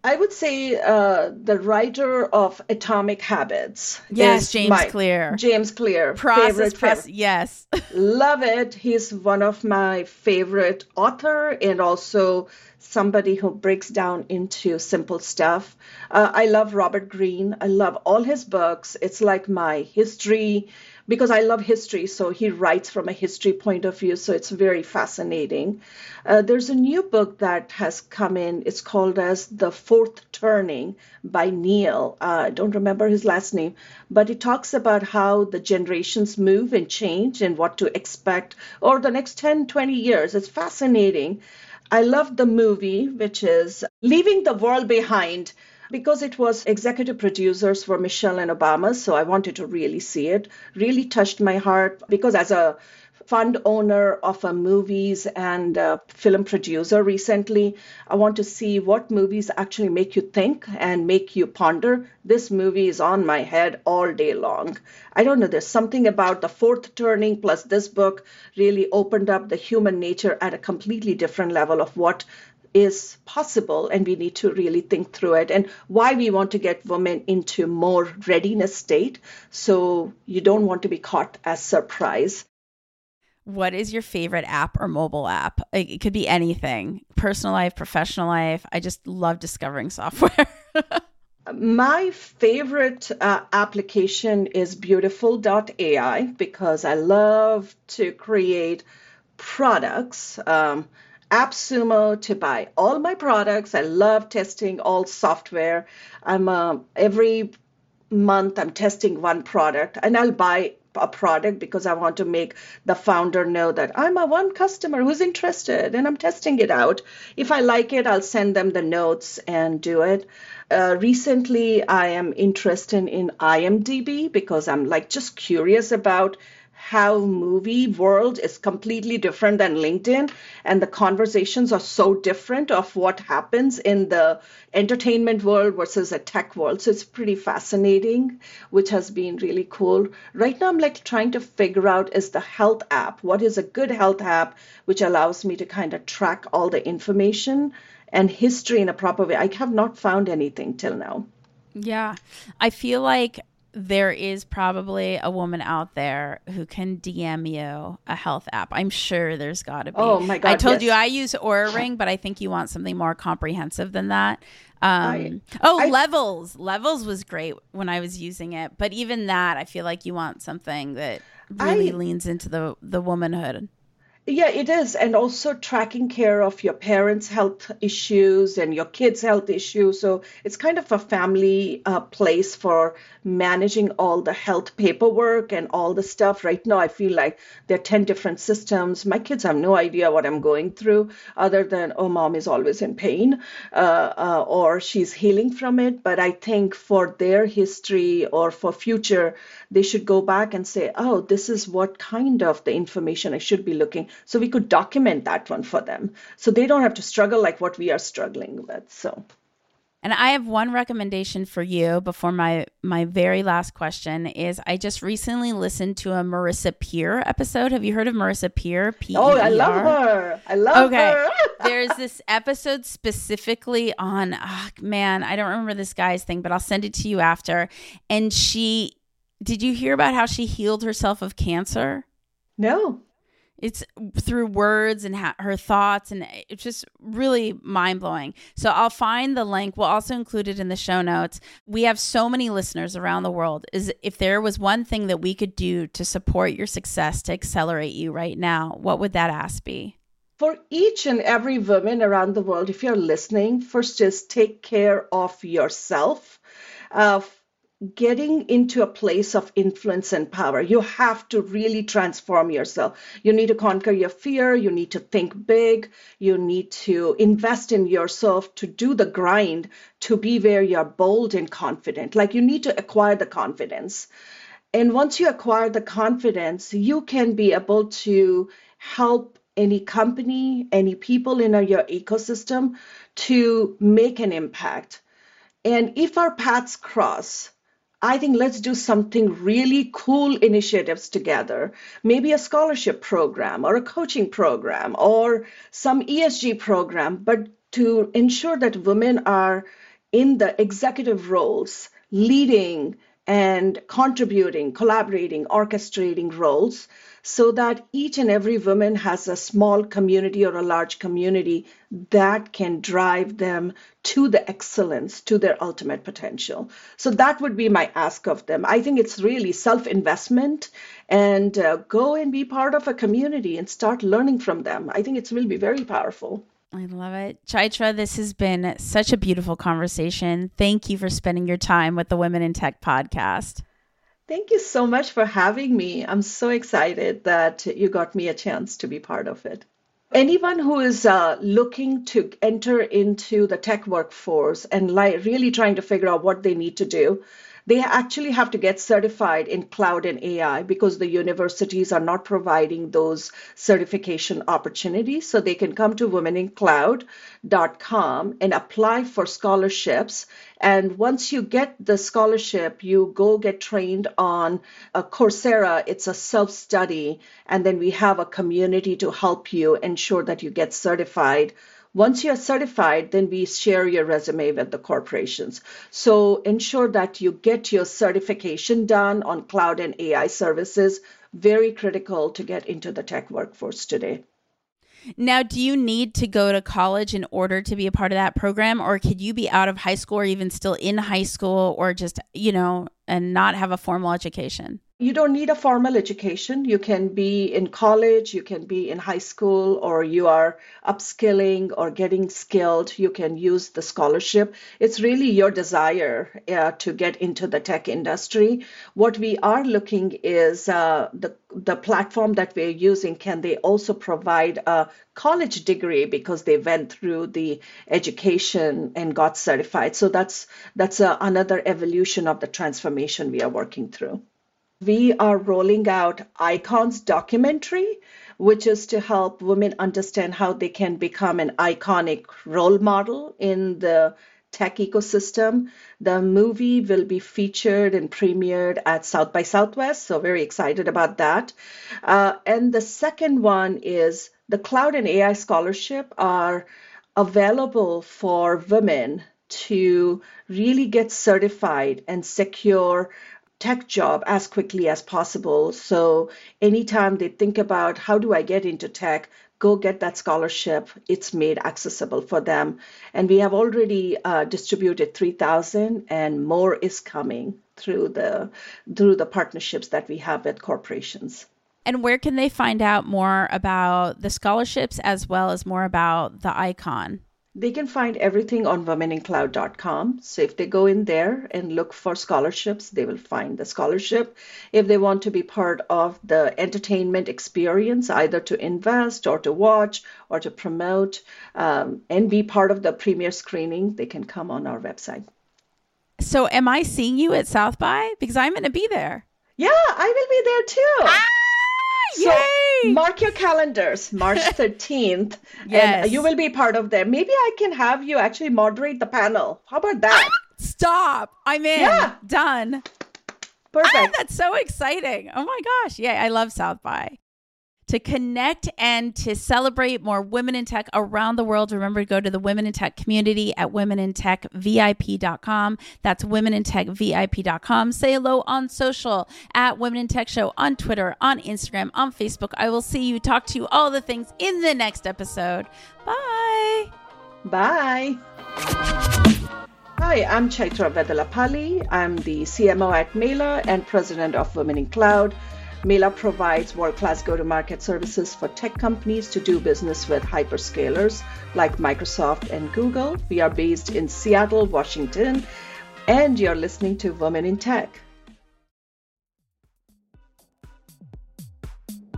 I would say uh, the writer of Atomic Habits. Yes, James my, Clear. James Clear. Process favorite, press. Favorite. Yes. (laughs) Love it. He's one of my favorite author and also somebody who breaks down into simple stuff. Uh, I love Robert Greene. I love all his books. It's like my history because I love history, so he writes from a history point of view, so it's very fascinating. Uh, there's a new book that has come in. It's called as The Fourth Turning by Neil. Uh, I don't remember his last name, but it talks about how the generations move and change and what to expect over the next 10, 20 years. It's fascinating. I love the movie, which is Leaving the World Behind because it was executive producers for Michelle and Obama. So I wanted to really see it. Really touched my heart because as a fund owner of a movies and a film producer recently. I want to see what movies actually make you think and make you ponder. This movie is on my head all day long. I don't know, there's something about the fourth turning plus this book really opened up the human nature at a completely different level of what is possible and we need to really think through it and why we want to get women into more readiness state so you don't want to be caught as surprise what is your favorite app or mobile app? It could be anything personal life professional life. I just love discovering (laughs) software. My favorite uh, application is beautiful.ai because I love to create products. Um, AppSumo to buy all my products. I love testing all software. I'm uh, every month I'm testing one product, and I'll buy a product because I want to make the founder know that I'm a one customer who's interested and I'm testing it out. If I like it, I'll send them the notes and do it. Uh, recently, I am interested in IMDb because I'm like just curious about how movie world is completely different than linkedin and the conversations are so different of what happens in the entertainment world versus a tech world. So it's pretty fascinating which has been really cool. Right now i'm like trying to figure out is the health app what is a good health app which allows me to kind of track all the information and history in a proper way. I have not found anything till now. Yeah. I feel like there is probably a woman out there who can DM you a health app. I'm sure there's got to be. Oh my god! I told yes. you I use Oura Ring, but I think you want something more comprehensive than that. Um, oh, I- levels. Levels was great when I was using it, but even that, I feel like you want something that really I- leans into the the womanhood. Yeah, it is. And also tracking care of your parents' health issues and your kids' health issues. So it's kind of a family uh, place for managing all the health paperwork and all the stuff. Right now, I feel like there are 10 different systems. My kids have no idea what I'm going through, other than, oh, mom is always in pain uh, uh, or she's healing from it. But I think for their history or for future, they should go back and say, oh, this is what kind of the information I should be looking. So we could document that one for them. So they don't have to struggle like what we are struggling with. So And I have one recommendation for you before my my very last question is I just recently listened to a Marisa Peer episode. Have you heard of Marisa Peer? P Oh, I love her. I love Okay. her. (laughs) There's this episode specifically on oh, man, I don't remember this guy's thing, but I'll send it to you after. And she did you hear about how she healed herself of cancer? no. it's through words and ha- her thoughts and it's just really mind-blowing so i'll find the link we'll also include it in the show notes we have so many listeners around the world is if there was one thing that we could do to support your success to accelerate you right now what would that ask be For each and every woman around the world, if you're listening, first just take care of yourself. Uh, getting into a place of influence and power. You have to really transform yourself. You need to conquer your fear. You need to think big. You need to invest in yourself to do the grind to be where you're bold and confident. Like you need to acquire the confidence. And once you acquire the confidence, you can be able to help any company, any people in your ecosystem to make an impact. And if our paths cross, I think let's do something really cool initiatives together. Maybe a scholarship program or a coaching program or some ESG program, but to ensure that women are in the executive roles, leading and contributing, collaborating, orchestrating roles so that each and every woman has a small community or a large community that can drive them to the excellence, to their ultimate potential. So that would be my ask of them. I think it's really self investment and uh, go and be part of a community and start learning from them. I think it will be very powerful. I love it. Chaitra, this has been such a beautiful conversation. Thank you for spending your time with the Women in Tech podcast. Thank you so much for having me. I'm so excited that you got me a chance to be part of it. Anyone who is uh, looking to enter into the tech workforce and li- really trying to figure out what they need to do, they actually have to get certified in cloud and AI because the universities are not providing those certification opportunities. So they can come to womenincloud.com and apply for scholarships. And once you get the scholarship, you go get trained on a Coursera. It's a self study. And then we have a community to help you ensure that you get certified once you're certified, then we share your resume with the corporations. So ensure that you get your certification done on cloud and AI services. Very critical to get into the tech workforce today. Now, do you need to go to college in order to be a part of that program, or could you be out of high school or even still in high school or just, you know, and not have a formal education? You don't need a formal education. You can be in college, you can be in high school, or you are upskilling or getting skilled. You can use the scholarship. It's really your desire uh, to get into the tech industry. What we are looking is uh, the the platform that we're using. Can they also provide a college degree because they went through the education and got certified? So that's that's uh, another evolution of the transformation we are working through. We are rolling out Icons documentary, which is to help women understand how they can become an iconic role model in the tech ecosystem. The movie will be featured and premiered at South by Southwest, so very excited about that. Uh, and the second one is the Cloud and AI Scholarship are available for women to really get certified and secure tech job as quickly as possible. So anytime they think about how do I get into tech, go get that scholarship. It's made accessible for them. And we have already uh, distributed 3,000 and more is coming through the through the partnerships that we have with corporations. And where can they find out more about the scholarships as well as more about the icon? They can find everything on womenincloud.com. So if they go in there and look for scholarships, they will find the scholarship. If they want to be part of the entertainment experience, either to invest or to watch or to promote um, and be part of the premiere screening, they can come on our website. So am I seeing you at South by? Because I'm going to be there. Yeah, I will be there too. Ah! So mark your calendars, March (laughs) 13th, Yes. and you will be part of them. Maybe I can have you actually moderate the panel. How about that? Stop. I'm in. Yeah. Done. Perfect. Ah, that's so exciting. Oh my gosh. Yeah, I love South by. To connect and to celebrate more women in tech around the world, remember to go to the Women in Tech community at womenintechvip.com. That's womenintechvip.com. Say hello on social at Women in Tech Show on Twitter, on Instagram, on Facebook. I will see you, talk to you, all the things in the next episode. Bye. Bye. Hi, I'm Chaitra Vedullapalli. I'm the CMO at Meylah and president of Women in Cloud. Meylah provides world class go to market services for tech companies to do business with hyperscalers like Microsoft and Google. We are based in Seattle, Washington, and you're listening to Women in Tech.